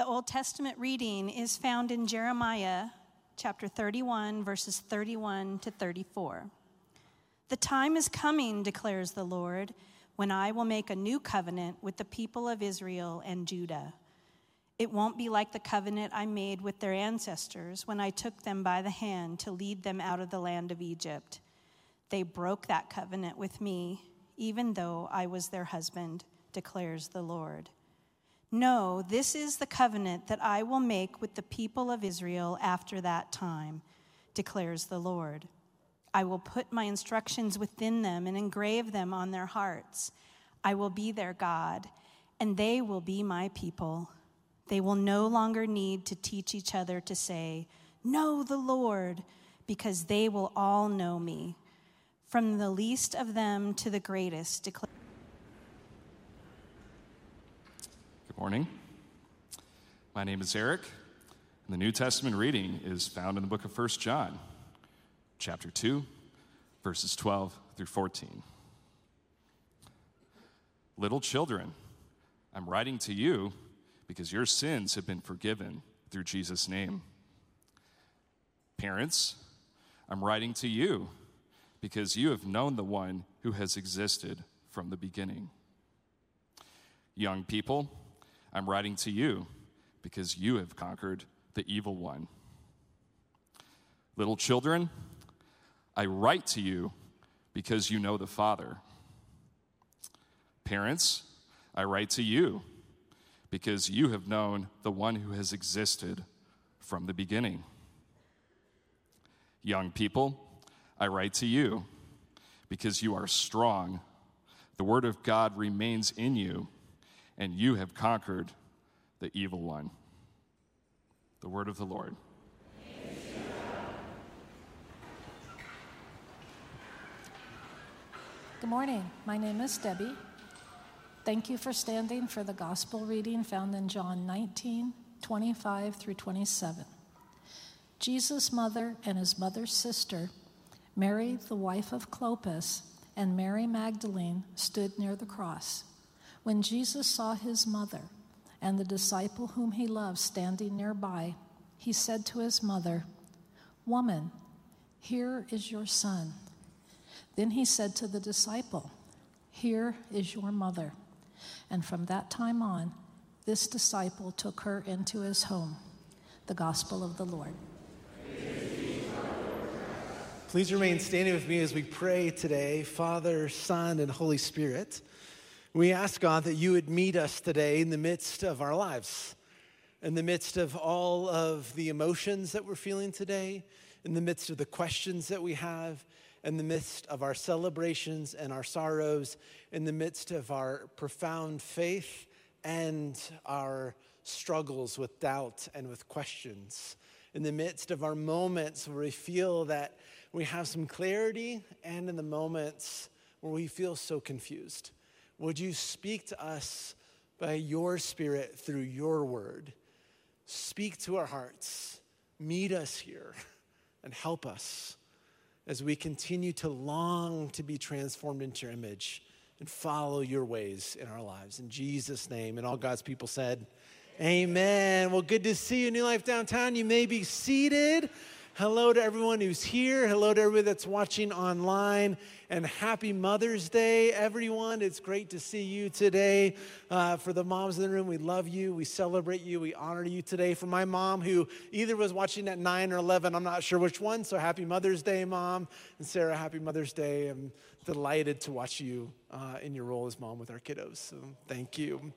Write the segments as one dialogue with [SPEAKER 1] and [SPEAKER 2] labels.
[SPEAKER 1] The Old Testament reading is found in Jeremiah chapter 31, verses 31 to 34. The time is coming, declares the Lord, when I will make a new covenant with the people of Israel and Judah. It won't be like the covenant I made with their ancestors when I took them by the hand to lead them out of the land of Egypt. They broke that covenant with me, even though I was their husband, declares the Lord. No, this is the covenant that I will make with the people of Israel after that time, declares the Lord. I will put my instructions within them and engrave them on their hearts. I will be their God, and they will be my people. They will no longer need to teach each other to say, Know the Lord, because they will all know me, from the least of them to the greatest, declare.
[SPEAKER 2] Morning. My name is Eric, and the New Testament reading is found in the book of 1 John, chapter 2, verses 12 through 14. Little children, I'm writing to you because your sins have been forgiven through Jesus' name. Parents, I'm writing to you because you have known the one who has existed from the beginning. Young people, I'm writing to you because you have conquered the evil one. Little children, I write to you because you know the Father. Parents, I write to you because you have known the one who has existed from the beginning. Young people, I write to you because you are strong. The word of God remains in you and you have conquered the evil one. The word of the Lord.
[SPEAKER 3] Good morning. My name is Debbie. Thank you for standing for the gospel reading found in John 19, 25 through 27. Jesus' mother and his mother's sister, Mary, the wife of Clopas, and Mary Magdalene stood near the cross. When Jesus saw his mother and the disciple whom he loved standing nearby, he said to his mother, Woman, here is your son. Then he said to the disciple, Here is your mother. And from that time on, this disciple took her into his home. The gospel of the Lord.
[SPEAKER 4] Please remain standing with me as we pray today, Father, Son, and Holy Spirit. We ask God that you would meet us today in the midst of our lives, in the midst of all of the emotions that we're feeling today, in the midst of the questions that we have, in the midst of our celebrations and our sorrows, in the midst of our profound faith and our struggles with doubt and with questions, in the midst of our moments where we feel that we have some clarity, and in the moments where we feel so confused. Would you speak to us by your Spirit through your word? Speak to our hearts, meet us here, and help us as we continue to long to be transformed into your image and follow your ways in our lives. In Jesus' name, and all God's people said, Amen. Well, good to see you, New Life Downtown. You may be seated. Hello to everyone who's here. Hello to everybody that's watching online. And happy Mother's Day, everyone. It's great to see you today. Uh, for the moms in the room, we love you. We celebrate you. We honor you today. For my mom, who either was watching at 9 or 11, I'm not sure which one. So happy Mother's Day, Mom. And Sarah, happy Mother's Day. I'm delighted to watch you uh, in your role as mom with our kiddos. So thank you.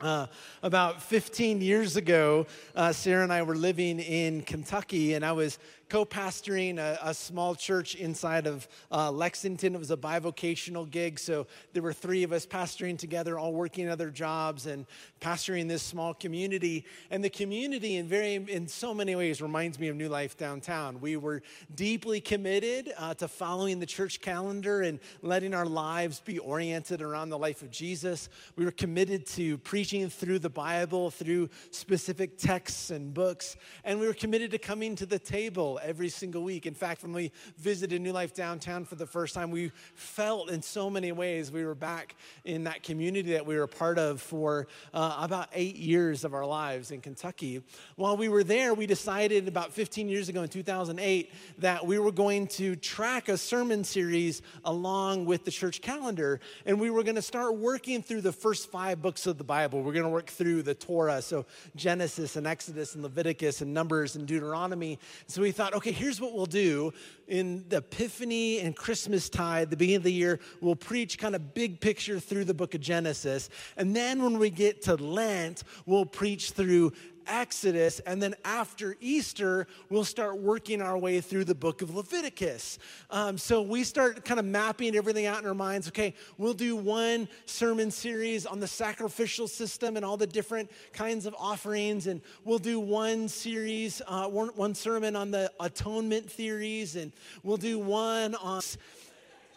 [SPEAKER 4] Uh, about 15 years ago, uh, Sarah and I were living in Kentucky, and I was co pastoring a, a, small church inside of uh, Lexington. It was a bivocational gig, so there were three of us pastoring together, all working other jobs and pastoring this small community. And the community, in, very, in so many ways, reminds me of New Life Downtown. We were deeply committed uh, to following the church calendar and letting our lives be oriented around the life of Jesus. We were committed to preaching preaching through the Bible, through specific texts and books. And we were committed to coming to the table every single week. In fact, when we visited New Life downtown for the first time, we felt in so many ways we were back in that community that we were a part of for uh, about eight years of our lives in Kentucky. While we were there, we decided about 15 years ago in 2008 that we were going to track a sermon series along with the church calendar. And we were going to start working through the first five books of the Bible. We're going to work through the Torah, so Genesis and Exodus and Leviticus and Numbers and Deuteronomy. So we thought, okay, here's what we'll do. In the Epiphany and Christmas tide, the beginning of the year, we'll preach kind of big picture through the book of Genesis. And then when we get to Lent, we'll preach through Exodus, and then after Easter, we'll start working our way through the book of Leviticus. Um, so we start kind of mapping everything out in our minds. Okay, we'll do one sermon series on the sacrificial system and all the different kinds of offerings, and we'll do one series, uh, one, one sermon on the atonement theories, and we'll do one on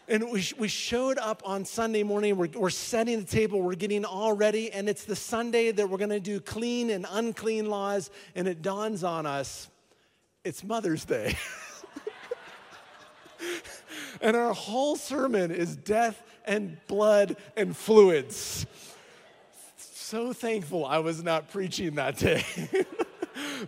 [SPEAKER 4] and we, we showed up on Sunday morning. We're, we're setting the table. We're getting all ready. And it's the Sunday that we're going to do clean and unclean laws. And it dawns on us it's Mother's Day. and our whole sermon is death and blood and fluids. So thankful I was not preaching that day.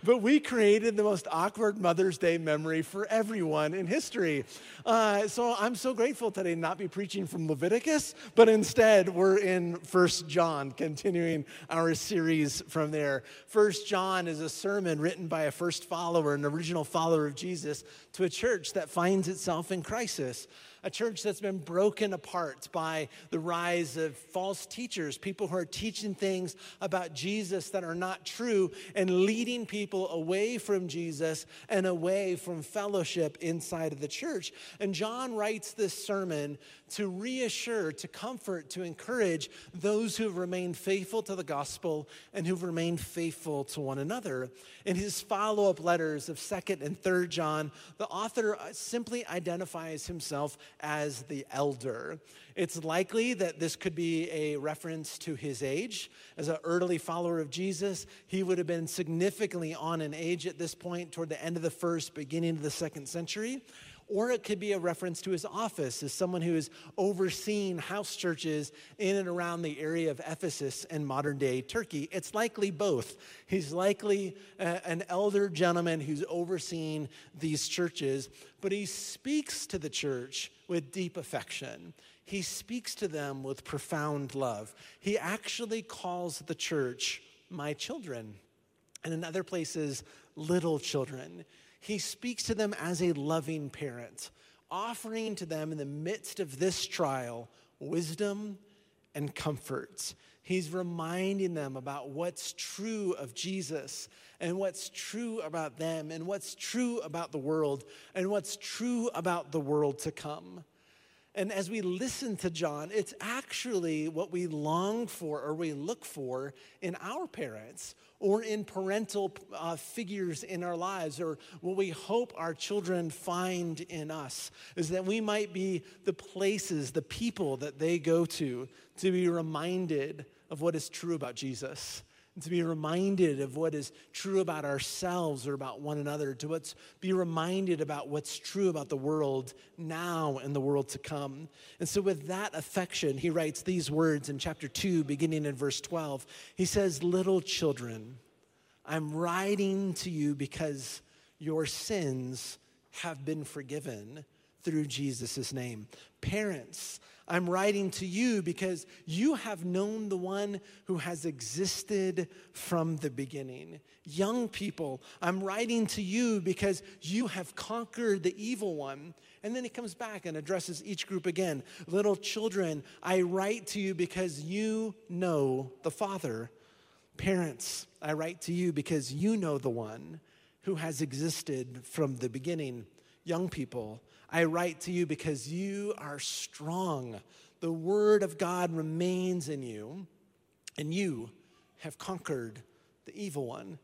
[SPEAKER 4] but we created the most awkward Mother's Day memory for everyone in history. Uh, so I'm so grateful today not be preaching from Leviticus, but instead we're in First John, continuing our series from there. First John is a sermon written by a first follower, an original follower of Jesus, to a church that finds itself in crisis a church that's been broken apart by the rise of false teachers, people who are teaching things about Jesus that are not true and leading people away from Jesus and away from fellowship inside of the church. And John writes this sermon to reassure, to comfort, to encourage those who have remained faithful to the gospel and who've remained faithful to one another. In his follow up letters of 2nd and 3rd John, the author simply identifies himself as the elder. It's likely that this could be a reference to his age. As an early follower of Jesus, he would have been significantly on in age at this point, toward the end of the first, beginning of the second century or it could be a reference to his office as someone who is overseeing house churches in and around the area of Ephesus and modern day Turkey. It's likely both. He's likely a, an elder gentleman who's overseeing these churches, but he speaks to the church with deep affection. He speaks to them with profound love. He actually calls the church my children, and in other places, little children. He speaks to them as a loving parent, offering to them in the midst of this trial wisdom and comfort. He's reminding them about what's true of Jesus and what's true about them and what's true about the world and what's true about the world to come. And as we listen to John, it's actually what we long for or we look for in our parents or in parental uh, figures in our lives or what we hope our children find in us is that we might be the places, the people that they go to to be reminded of what is true about Jesus to be reminded of what is true about ourselves or about one another, to what's, be reminded about what's true about the world now and the world to come. And so, with that affection, he writes these words in chapter 2, beginning in verse 12. He says, Little children, I'm writing to you because your sins have been forgiven through Jesus' name. Parents, I'm writing to you because you have known the one who has existed from the beginning. Young people, I'm writing to you because you have conquered the evil one. And then he comes back and addresses each group again. Little children, I write to you because you know the Father. Parents, I write to you because you know the one who has existed from the beginning. Young people, I write to you because you are strong. The word of God remains in you, and you have conquered the evil one.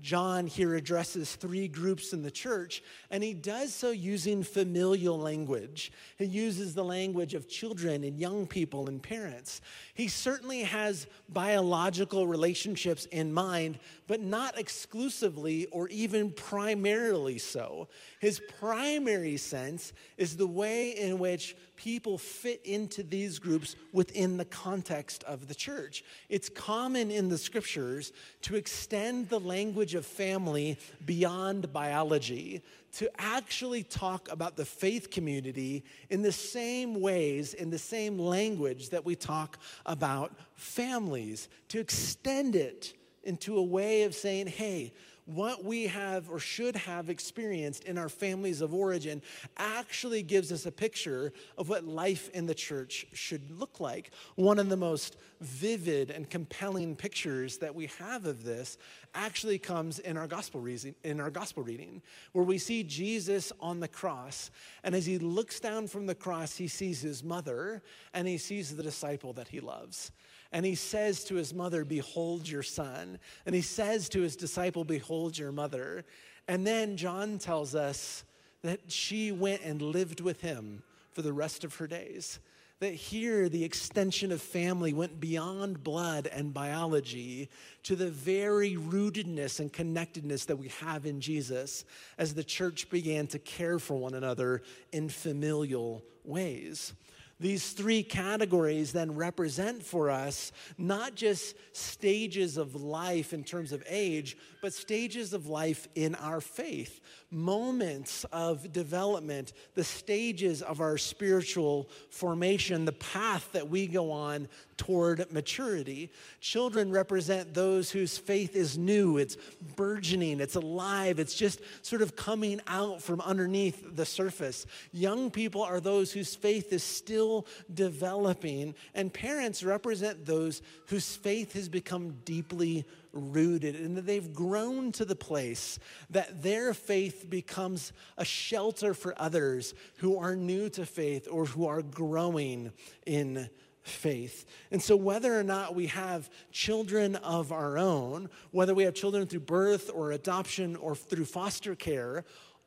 [SPEAKER 4] John here addresses three groups in the church, and he does so using familial language. He uses the language of children and young people and parents. He certainly has biological relationships in mind, but not exclusively or even primarily so. His primary sense is the way in which people fit into these groups within the context of the church. It's common in the scriptures to extend the language of family beyond biology, to actually talk about the faith community in the same ways, in the same language that we talk about families, to extend it into a way of saying, hey, what we have or should have experienced in our families of origin actually gives us a picture of what life in the church should look like. One of the most vivid and compelling pictures that we have of this actually comes in our gospel reading, in our gospel reading, where we see Jesus on the cross, and as he looks down from the cross, he sees his mother and he sees the disciple that he loves. And he says to his mother, Behold your son. And he says to his disciple, Behold your mother. And then John tells us that she went and lived with him for the rest of her days. That here the extension of family went beyond blood and biology to the very rootedness and connectedness that we have in Jesus as the church began to care for one another in familial ways. These three categories then represent for us not just stages of life in terms of age, but stages of life in our faith, moments of development, the stages of our spiritual formation, the path that we go on toward maturity. Children represent those whose faith is new, it's burgeoning, it's alive, it's just sort of coming out from underneath the surface. Young people are those whose faith is still developing, and parents represent those whose faith has become deeply rooted and that they've grown to the place that their faith becomes a shelter for others who are new to faith or who are growing in faith. And so, whether or not we have children of our own, whether we have children through birth or adoption or through foster care,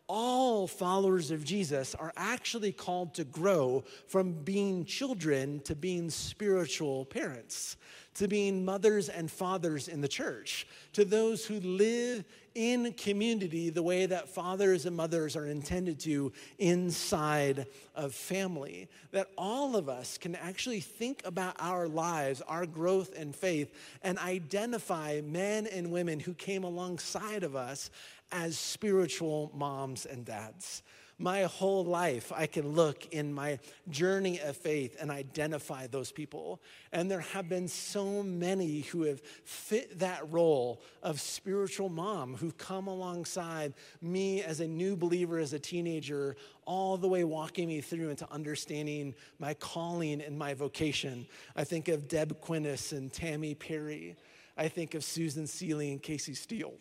[SPEAKER 4] all followers of Jesus are actually called to grow from being children to being spiritual parents, to being mothers and fathers in the church, to those who live in community the way that fathers and mothers are intended to inside of family. That all of us can actually think about our lives, our growth and faith, and identify men and women who came alongside of us as spiritual moms and dads my whole life, I can look in my journey of faith and identify those people. And there have been so many who have fit that role of spiritual mom who've come alongside me as a new believer, as a teenager, all the way walking me through into understanding my calling and my vocation. I think of Deb Quinnis and Tammy Perry. I think of Susan Seeley and Casey Steele.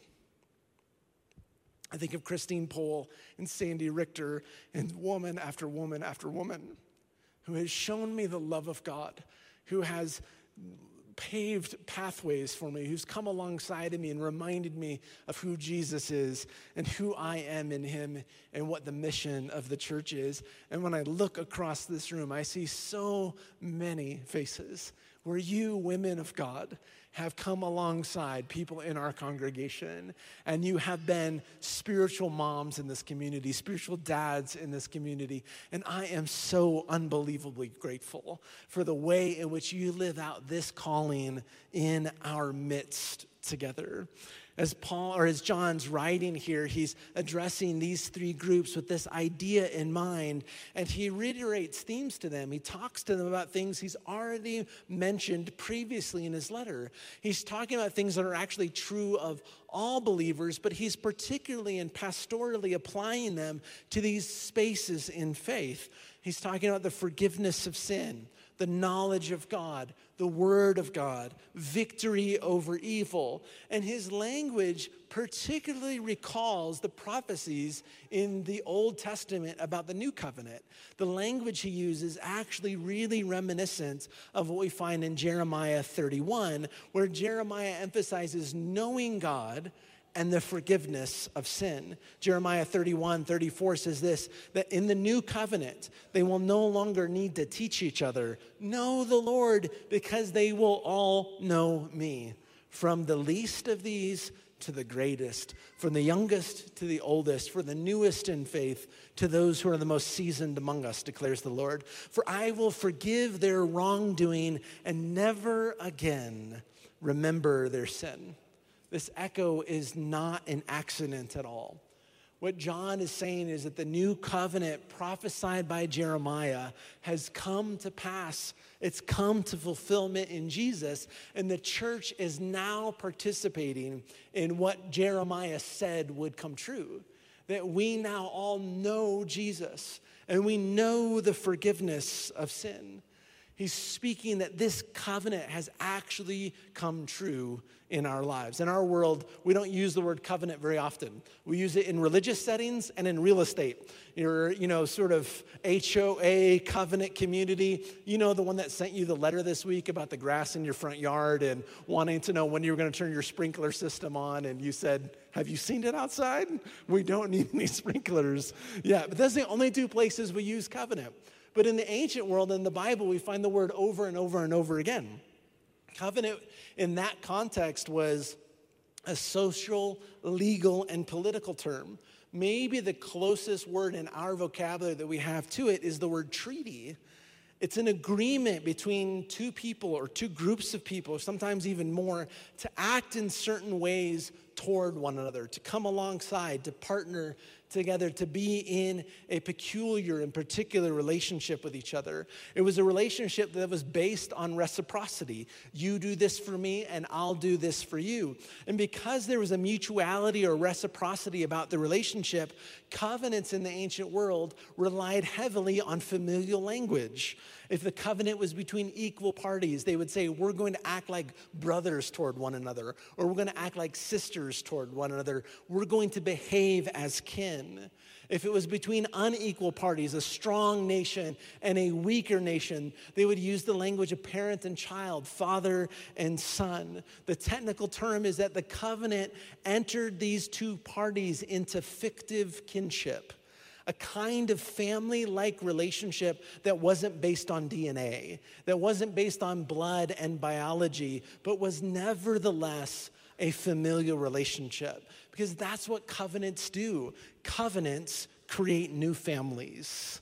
[SPEAKER 4] I think of Christine Pohl and Sandy Richter and woman after woman after woman who has shown me the love of God, who has paved pathways for me, who's come alongside of me and reminded me of who Jesus is and who I am in him and what the mission of the church is. And when I look across this room, I see so many faces where you, women of God, have come alongside people in our congregation, and you have been spiritual moms in this community, spiritual dads in this community. And I am so unbelievably grateful for the way in which you live out this calling in our midst together as Paul or as John's writing here, he's addressing these three groups with this idea in mind, and he reiterates themes to them. He talks to them about things he's already mentioned previously in his letter. He's talking about things that are actually true of all believers, but he's particularly and pastorally applying them to these spaces in faith. He's talking about the forgiveness of sin, the knowledge of God, the Word of God, victory over evil. And his language particularly recalls the prophecies in the Old Testament about the New Covenant. The language he uses is actually really reminiscent of what we find in Jeremiah 31, where Jeremiah emphasizes knowing God and the forgiveness of sin. Jeremiah 31, 34 says this that in the new covenant, they will no longer need to teach each other, know the Lord, because they will all know me. From the least of these to the greatest, from the youngest to the oldest, from the newest in faith to those who are the most seasoned among us, declares the Lord. For I will forgive their wrongdoing and never again remember their sin. This echo is not an accident at all. What John is saying is that the new covenant prophesied by Jeremiah has come to pass. It's come to fulfillment in Jesus, and the church is now participating in what Jeremiah said would come true. That we now all know Jesus and we know the forgiveness of sin. He's speaking that this covenant has actually come true in our lives. In our world, we don't use the word covenant very often. We use it in religious settings and in real estate. Your, you know, sort of HOA covenant community. You know, the one that sent you the letter this week about the grass in your front yard and wanting to know when you were going to turn your sprinkler system on. And you said, Have you seen it outside? We don't need any sprinklers. Yeah, but that's the only two places we use covenant. But in the ancient world, in the Bible, we find the word over and over and over again. Covenant in that context was a social, legal, and political term. Maybe the closest word in our vocabulary that we have to it is the word treaty. It's an agreement between two people or two groups of people, sometimes even more, to act in certain ways toward one another, to come alongside, to partner together to be in a peculiar and particular relationship with each other. It was a relationship that was based on reciprocity. You do this for me, and I'll do this for you. And because there was a mutuality or reciprocity about the relationship, covenants in the ancient world relied heavily on familial language. If the covenant was between equal parties, they would say, We're going to act like brothers toward one another, or we're going to act like sisters toward one another. We're going to behave as kin. If it was between unequal parties, a strong nation and a weaker nation, they would use the language of parent and child, father and son. The technical term is that the covenant entered these two parties into fictive kinship a kind of family like relationship that wasn't based on DNA, that wasn't based on blood and biology, but was nevertheless a familial relationship. Because that's what covenants do. Covenants create new families.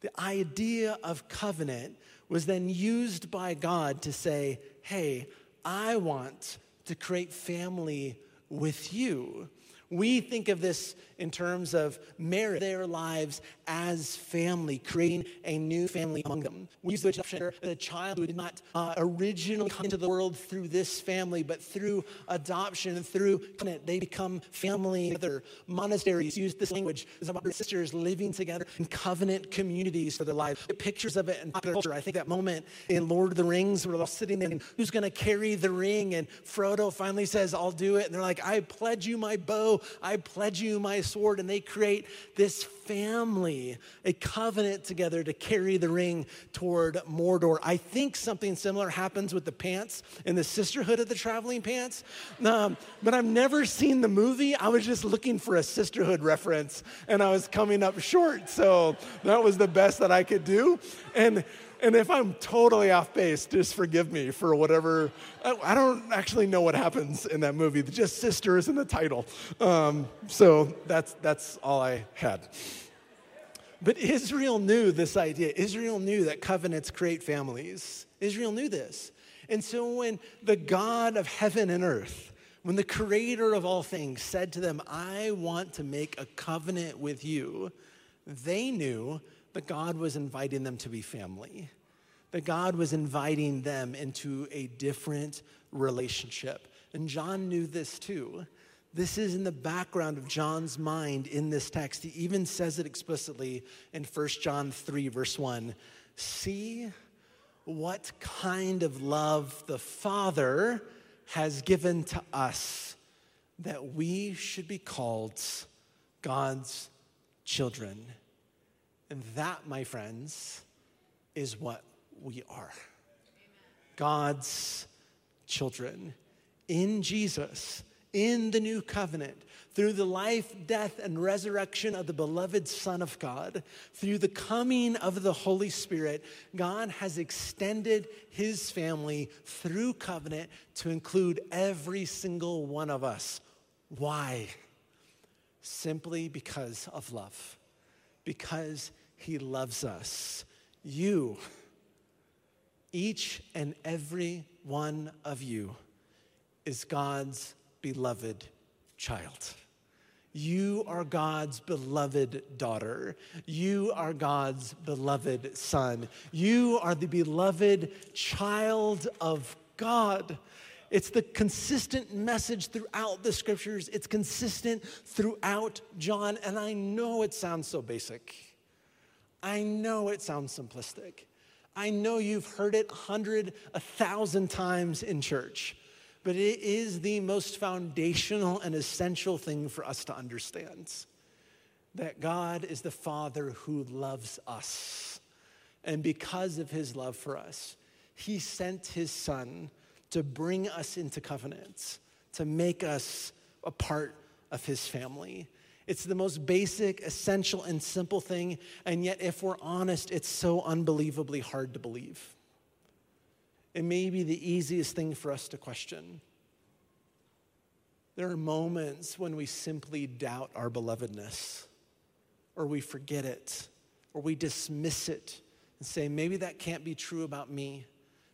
[SPEAKER 4] The idea of covenant was then used by God to say, hey, I want to create family with you. We think of this in terms of marriage, their lives as family, creating a new family among them. We use the expression a child who did not uh, originally come into the world through this family, but through adoption and through covenant, they become family together. Monasteries use this language as about sisters living together in covenant communities for their lives. Pictures of it in popular culture. I think that moment in Lord of the Rings where they're all sitting there and who's going to carry the ring, and Frodo finally says, I'll do it. And they're like, I pledge you my bow, I pledge you my sword, and they create this family, a covenant together to carry the ring toward Mordor. I think something similar happens with the pants in the Sisterhood of the Traveling Pants, um, but I've never seen the movie. I was just looking for a sisterhood reference, and I was coming up short, so that was the best that I could do. And and if I'm totally off base, just forgive me for whatever. I, don't actually know what happens in that movie. Just sisters in the title. Um, so that's that's all I had. But Israel knew this idea. Israel knew that covenants create families. Israel knew this. And so when the God of heaven and earth, when the creator of all things said to them, I want to make a covenant with you, they knew that God was inviting them to be family. That God was inviting them into a different relationship. And John knew this too. This is in the background of John's mind in this text. He even says it explicitly in 1 John 3, verse 1. See what kind of love the Father has given to us that we should be called God's children. And that, my friends, is what we are God's children. In Jesus, in the new covenant, through the life, death, and resurrection of the beloved Son of God, through the coming of the Holy Spirit, God has extended his family through covenant to include every single one of us. Why? Simply because of love, because he loves us. You, each and every one of you, is God's beloved child. You are God's beloved daughter. You are God's beloved son. You are the beloved child of God. It's the consistent message throughout the scriptures. It's consistent throughout John. And I know it sounds so basic. I know it sounds simplistic. I know you've heard it a hundred, a thousand times in church but it is the most foundational and essential thing for us to understand that God is the Father who loves us. And because of his love for us, he sent his Son to bring us into covenants, to make us a part of his family. It's the most basic, essential, and simple thing. And yet, if we're honest, it's so unbelievably hard to believe. It may be the easiest thing for us to question. There are moments when we simply doubt our belovedness, or we forget it, or we dismiss it and say, maybe that can't be true about me.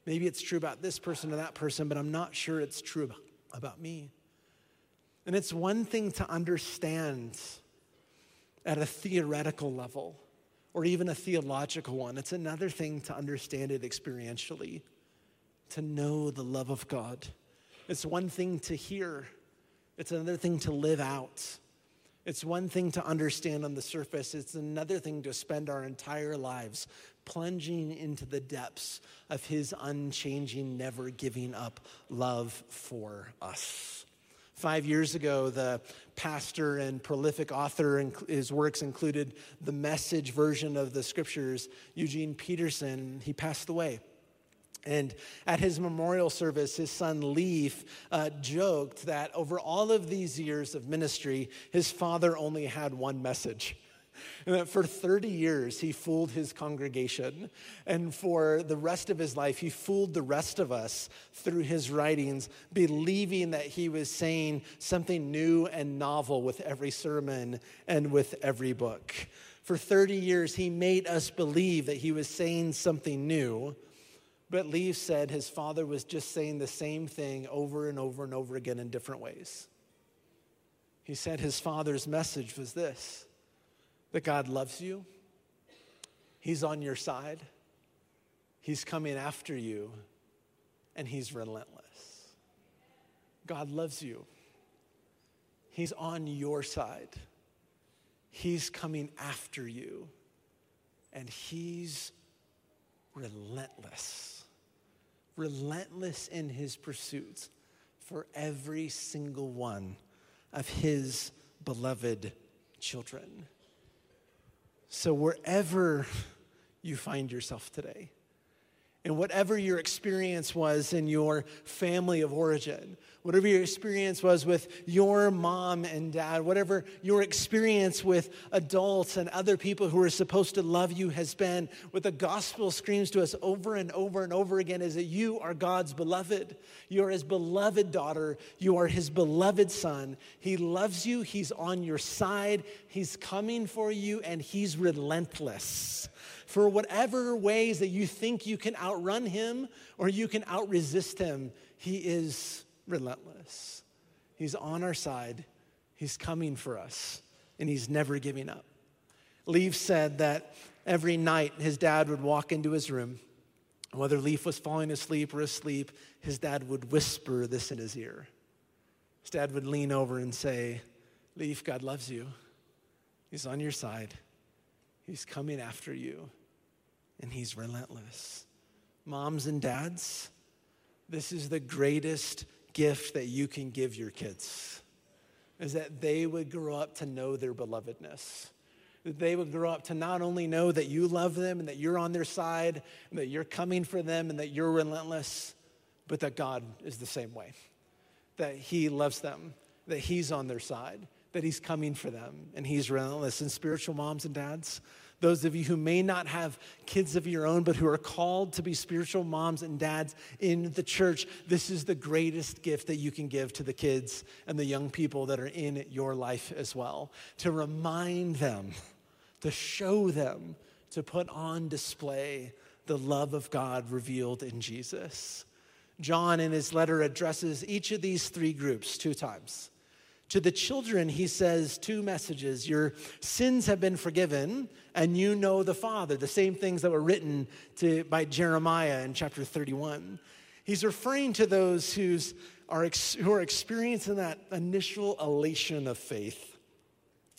[SPEAKER 4] Maybe it's true about this person or that person, but I'm not sure it's true about, me. And it's one thing to understand at a theoretical level or even a theological one, it's another thing to understand it experientially to know the love of God. It's one thing to hear, it's another thing to live out. It's one thing to understand on the surface, it's another thing to spend our entire lives plunging into the depths of His unchanging, never giving up love for us. Five years ago, the pastor and prolific author, and his works included the message version of the scriptures, Eugene Peterson. He passed away. And at his memorial service, his son Leif uh, joked that over all of these years of ministry, his father only had one message. And that for 30 years, he fooled his congregation. And for the rest of his life, he fooled the rest of us through his writings, believing that he was saying something new and novel with every sermon and with every book. For 30 years, he made us believe that he was saying something new but Leif said his father was just saying the same thing over and over and over again in different ways. He said his father's message was this that God loves you, He's on your side, He's coming after you, and He's relentless. God loves you, He's on your side, He's coming after you, and He's relentless relentless in his pursuits for every single one of his beloved children. So, wherever you find yourself today, and whatever your experience was in your family of origin, whatever your experience was with your mom and dad, whatever your experience with adults and other people who are supposed to love you has been, what the gospel screams to us over and over and over again is that you are God's beloved. You are his beloved daughter. You are his beloved son. He loves you. He's on your side. He's coming for you, and he's relentless for whatever ways that you think you can outrun him or you can outresist him, he is relentless. He's on our side, he's coming for us, and he's never giving up. Leif said that every night his dad would walk into his room. Whether Leif was falling asleep or asleep, his dad would whisper this in his ear. His dad would lean over and say, Leif, God loves you. He's on your side. He's coming after you, and He's relentless. Moms and dads, this is the greatest gift that you can give your kids is that they would grow up to know their belovedness. That they would grow up to not only know that you love them and that you're on their side and that you're coming for them and that you're relentless, but that God is the same way. That He loves them that He's on their side, that He's coming for them, and He's relentless. And spiritual moms and dads, those of you who may not have kids of your own, but who are called to be spiritual moms and dads in the church, this is the greatest gift that you can give to the kids and the young people that are in your life as well. To remind them, to show them, to put on display the love of God revealed in Jesus. John, in his letter, addresses each of these three groups two times. To the children, he says two messages Your sins have been forgiven, and you know the Father, the same things that were written to, by Jeremiah in chapter 31. He's referring to those who's are ex, who are experiencing that initial elation of faith.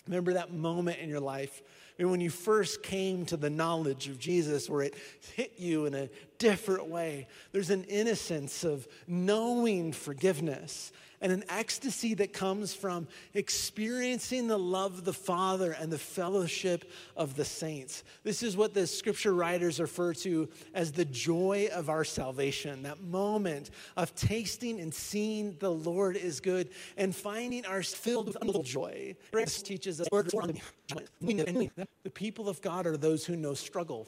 [SPEAKER 4] Remember that moment in your life when you first came to the knowledge of Jesus, where it hit you in a different way, there's an innocence of knowing forgiveness and an ecstasy that comes from experiencing the love of the Father and the fellowship of the saints. This is what the scripture writers refer to as the joy of our salvation, that moment of tasting and seeing the Lord is good and finding our filled with unbelievable joy. This teaches us the people of God are those who know struggle.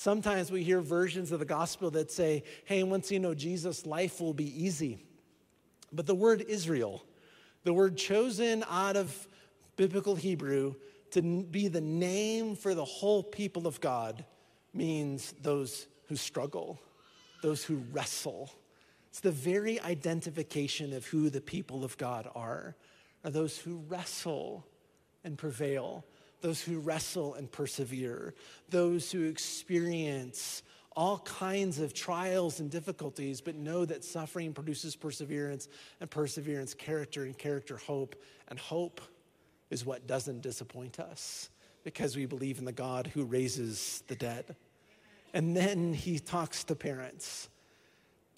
[SPEAKER 4] Sometimes we hear versions of the gospel that say, hey, once you know Jesus, life will be easy. But the word Israel, the word chosen out of biblical Hebrew to be the name for the whole people of God, means those who struggle, those who wrestle. It's the very identification of who the people of God are, are those who wrestle and prevail, those who wrestle and persevere, those who experience all kinds of trials and difficulties, but know that suffering produces perseverance, and perseverance, character, and character, hope. And hope is what doesn't disappoint us because we believe in the God who raises the dead. And then he talks to parents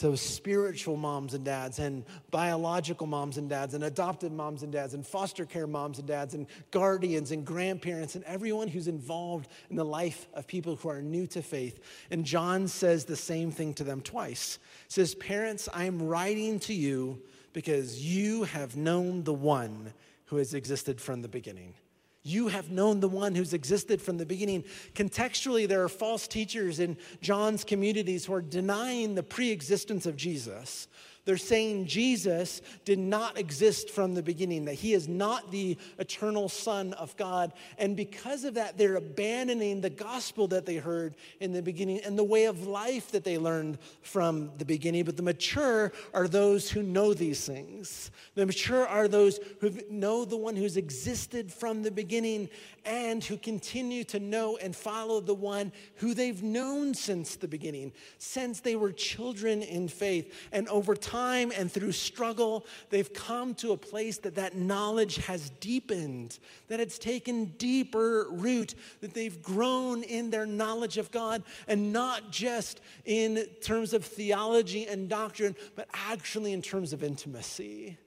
[SPEAKER 4] to spiritual moms and dads and biological moms and dads and adopted moms and dads and foster care moms and dads and guardians and grandparents and everyone who's involved in the life of people who are new to faith. And John says the same thing to them twice. He says, "Parents, I am writing to you because you have known the one who has existed from the beginning." You have known the one who's existed from the beginning. Contextually, there are false teachers in John's communities who are denying the pre existence of Jesus. They're saying Jesus did not exist from the beginning, that he is not the eternal Son of God. And because of that, they're abandoning the gospel that they heard in the beginning and the way of life that they learned from the beginning. But the mature are those who know these things. The mature are those who know the one who's existed from the beginning and who continue to know and follow the one who they've known since the beginning, since they were children in faith. And over time, time and through struggle, they've come to a place that that knowledge has deepened, that it's taken deeper root, that they've grown in their knowledge of God, and not just in terms of theology and doctrine, but actually in terms of intimacy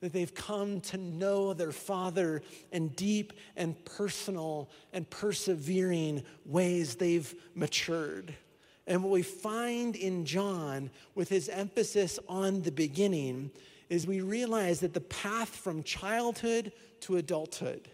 [SPEAKER 4] that they've come to know their Father in deep and personal and persevering ways. They've matured. And what we find in John, with his emphasis on the beginning, is we realize that the path from childhood to adulthood,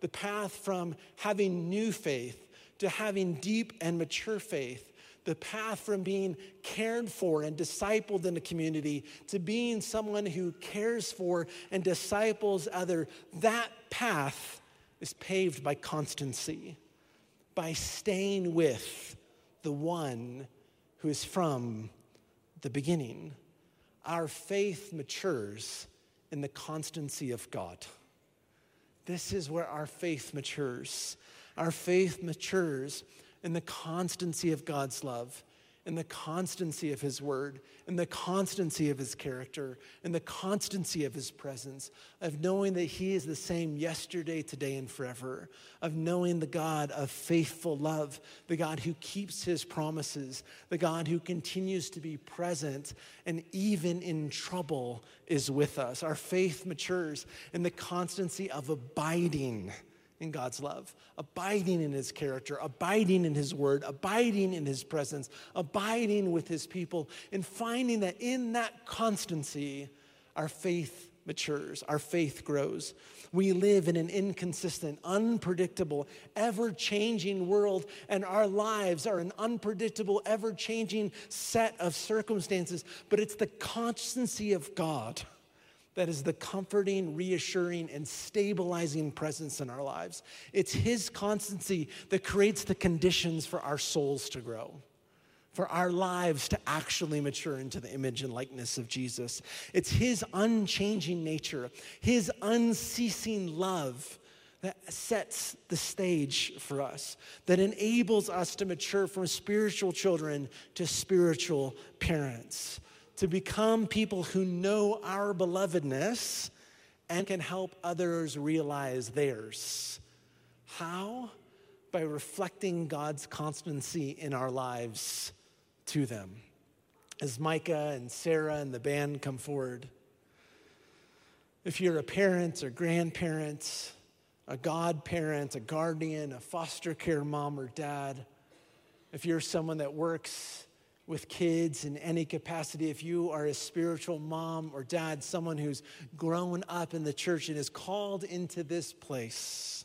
[SPEAKER 4] the path from having new faith to having deep and mature faith, the path from being cared for and discipled in a community to being someone who cares for and disciples other, that path is paved by constancy, by staying with the one who is from the beginning. Our faith matures in the constancy of God. This is where our faith matures. Our faith matures in the constancy of God's love and the constancy of his word and the constancy of his character and the constancy of his presence, of knowing that he is the same yesterday, today, and forever, of knowing the God of faithful love, the God who keeps his promises, the God who continues to be present and even in trouble is with us. Our faith matures in the constancy of abiding in God's love, abiding in his character, abiding in his word, abiding in his presence, abiding with his people, and finding that in that constancy, our faith matures, our faith grows. We live in an inconsistent, unpredictable, ever changing world, and our lives are an unpredictable, ever changing set of circumstances. But it's the constancy of God that is the comforting, reassuring, and stabilizing presence in our lives. It's His constancy that creates the conditions for our souls to grow for our lives to actually mature into the image and likeness of Jesus. It's His unchanging nature, His unceasing love that sets the stage for us, that enables us to mature from spiritual children to spiritual parents, to become people who know our belovedness and can help others realize theirs. How? By reflecting God's constancy in our lives to them. As Micah and Sarah and the band come forward, if you're a parent or grandparent, a godparent, a guardian, a foster care mom or dad, if you're someone that works with kids in any capacity, if you are a spiritual mom or dad, someone who's grown up in the church and is called into this place,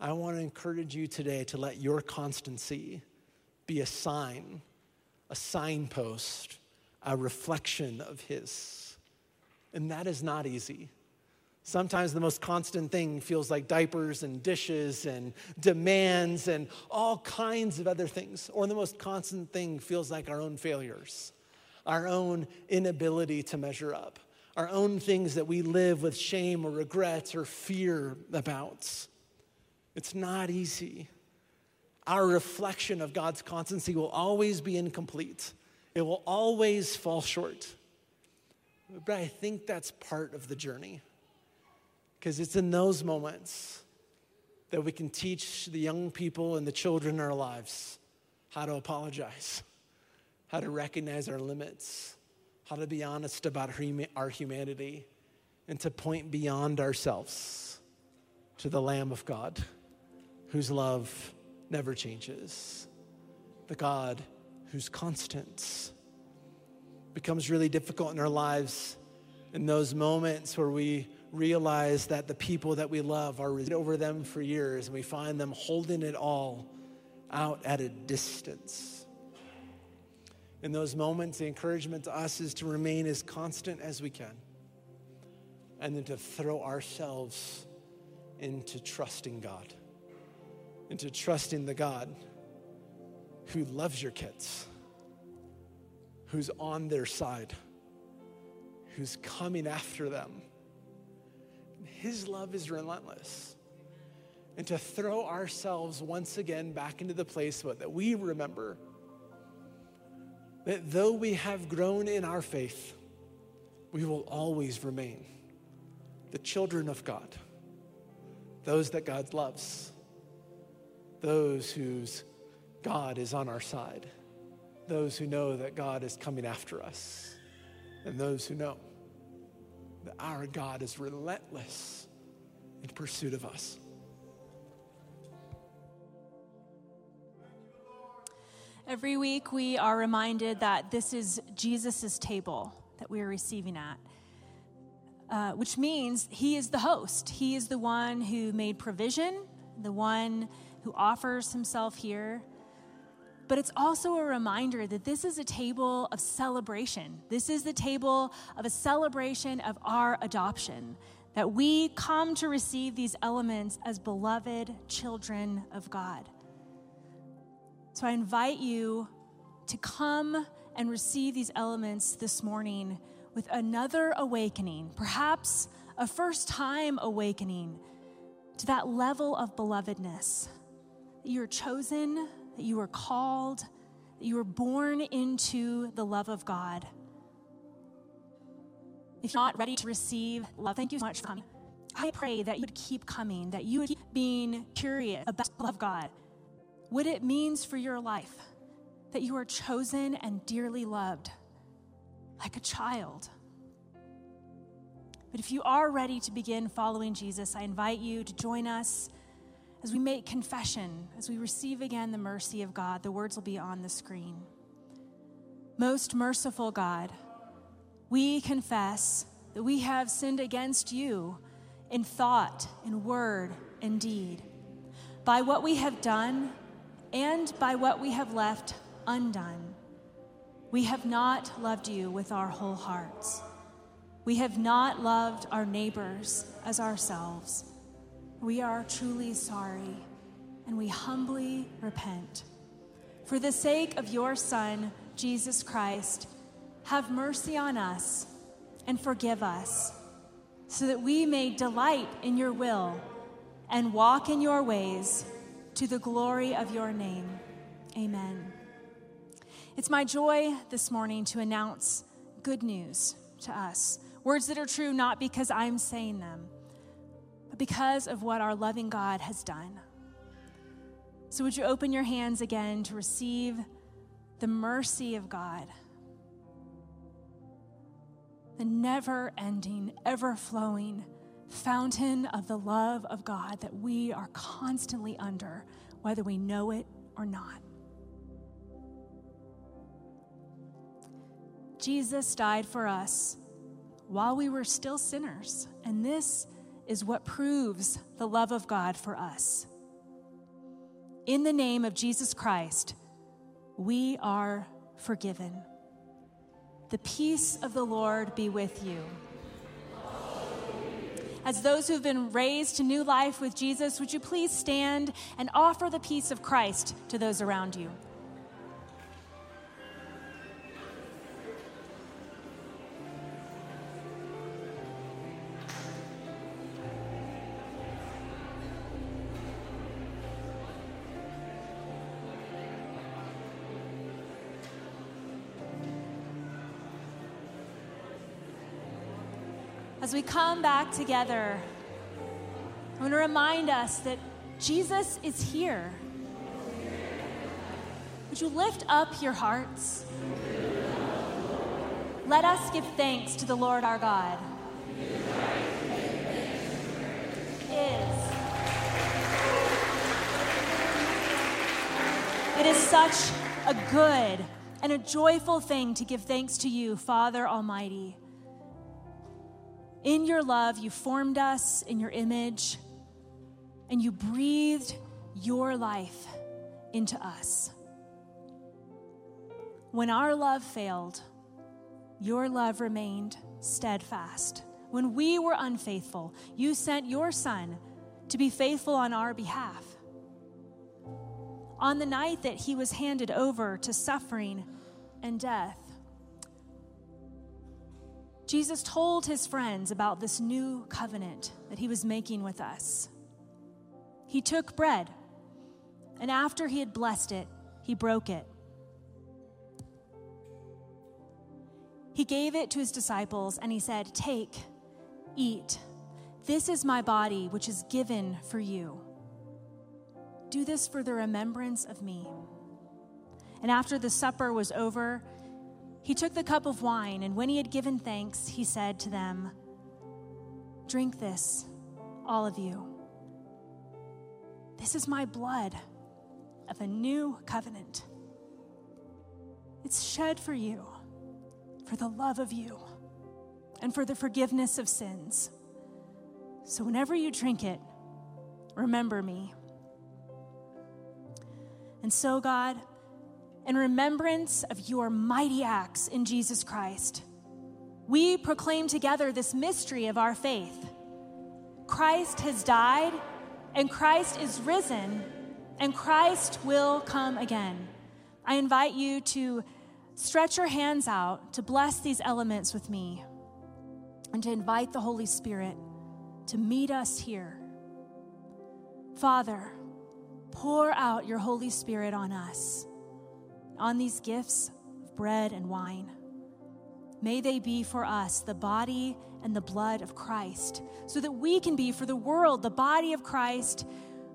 [SPEAKER 4] I want to encourage you today to let your constancy be a sign a signpost, a reflection of His. And that is not easy. Sometimes the most constant thing feels like diapers and dishes and demands and all kinds of other things. Or the most constant thing feels like our own failures, our own inability to measure up, our own things that we live with shame or regrets or fear about. It's not easy our reflection of God's constancy will always be incomplete. It will always fall short. But I think that's part of the journey. Because it's in those moments that we can teach the young people and the children in our lives how to apologize, how to recognize our limits, how to be honest about our humanity, and to point beyond ourselves to the Lamb of God whose love never changes, the God who's constant. Becomes really difficult in our lives in those moments where we realize that the people that we love are over them for years and we find them holding it all out at a distance. In those moments, the encouragement to us is to remain as constant as we can and then to throw ourselves into trusting God into trusting the God who loves your kids, who's on their side, who's coming after them. His love is relentless. And to throw ourselves once again back into the place that we remember that though we have grown in our faith, we will always remain the children of God, those that God loves. Those whose God is on our side, those who know that God is coming after us, and those who know that our God is relentless in pursuit of us.
[SPEAKER 5] Every week, we are reminded that this is Jesus' table that we are receiving at, uh, which means he is the host. He is the one who made provision, the one who offers himself here. But it's also a reminder that this is a table of celebration. This is the table of a celebration of our adoption, that we come to receive these elements as beloved children of God. So I invite you to come and receive these elements this morning with another awakening, perhaps a first time awakening to that level of belovedness you are chosen, that you are called, that you were born into the love of God. If you're not ready to receive love, thank you so much for coming. I pray that you would keep coming, that you would keep being curious about the love of God, what it means for your life, that you are chosen and dearly loved like a child. But if you are ready to begin following Jesus, I invite you to join us as we make confession, as we receive again the mercy of God, the words will be on the screen. Most merciful God, we confess that we have sinned against you in thought, in word, and deed, by what we have done and by what we have left undone. We have not loved you with our whole hearts. We have not loved our neighbors as ourselves. We are truly sorry and we humbly repent. For the sake of your Son, Jesus Christ, have mercy on us and forgive us, so that we may delight in your will and walk in your ways to the glory of your name. Amen. It's my joy this morning to announce good news to us. Words that are true not because I'm saying them, because of what our loving God has done. So, would you open your hands again to receive the mercy of God? The never ending, ever flowing fountain of the love of God that we are constantly under, whether we know it or not. Jesus died for us while we were still sinners, and this is what proves the love of God for us. In the name of Jesus Christ, we are forgiven. The peace of the Lord be with you. As those who've been raised to new life with Jesus, would you please stand and offer the peace of Christ to those around you? As we come back together, I want to remind us that Jesus is here. Would you lift up your hearts? Let us give thanks to the Lord our God. Is. It is such a good and a joyful thing to give thanks to you, Father Almighty. In your love, you formed us in your image, and you breathed your life into us. When our love failed, your love remained steadfast. When we were unfaithful, you sent your Son to be faithful on our behalf. On the night that he was handed over to suffering and death, Jesus told his friends about this new covenant that he was making with us. He took bread, and after he had blessed it, he broke it. He gave it to his disciples, and he said, Take, eat. This is my body, which is given for you. Do this for the remembrance of me. And after the supper was over, he took the cup of wine, and when he had given thanks, he said to them, Drink this, all of you. This is my blood of a new covenant. It's shed for you, for the love of you, and for the forgiveness of sins. So whenever you drink it, remember me. And so, God, in remembrance of your mighty acts in Jesus Christ. We proclaim together this mystery of our faith. Christ has died, and Christ is risen, and Christ will come again. I invite you to stretch your hands out to bless these elements with me and to invite the Holy Spirit to meet us here. Father, pour out your Holy Spirit on us on these gifts of bread and wine. May they be for us the body and the blood of Christ, so that we can be for the world the body of Christ,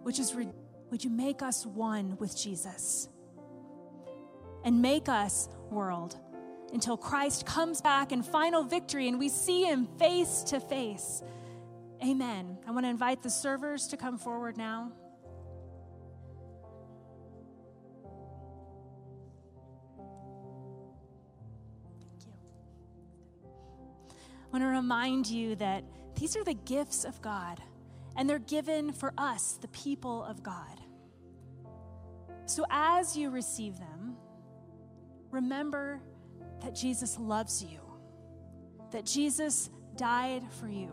[SPEAKER 5] which is, re- would you make us one with Jesus? And make us, world, until Christ comes back in final victory and we see him face to face. Amen. I want to invite the servers to come forward now. Want to remind you that these are the gifts of God, and they're given for us, the people of God. So as you receive them, remember that Jesus loves you, that Jesus died for you.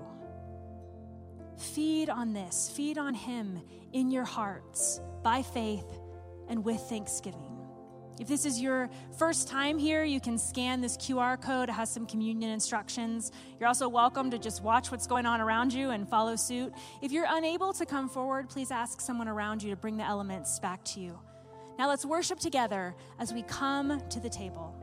[SPEAKER 5] Feed on this, feed on Him in your hearts by faith and with thanksgiving. If this is your first time here, you can scan this QR code. It has some communion instructions. You're also welcome to just watch what's going on around you and follow suit. If you're unable to come forward, please ask someone around you to bring the elements back to you. Now let's worship together as we come to the table.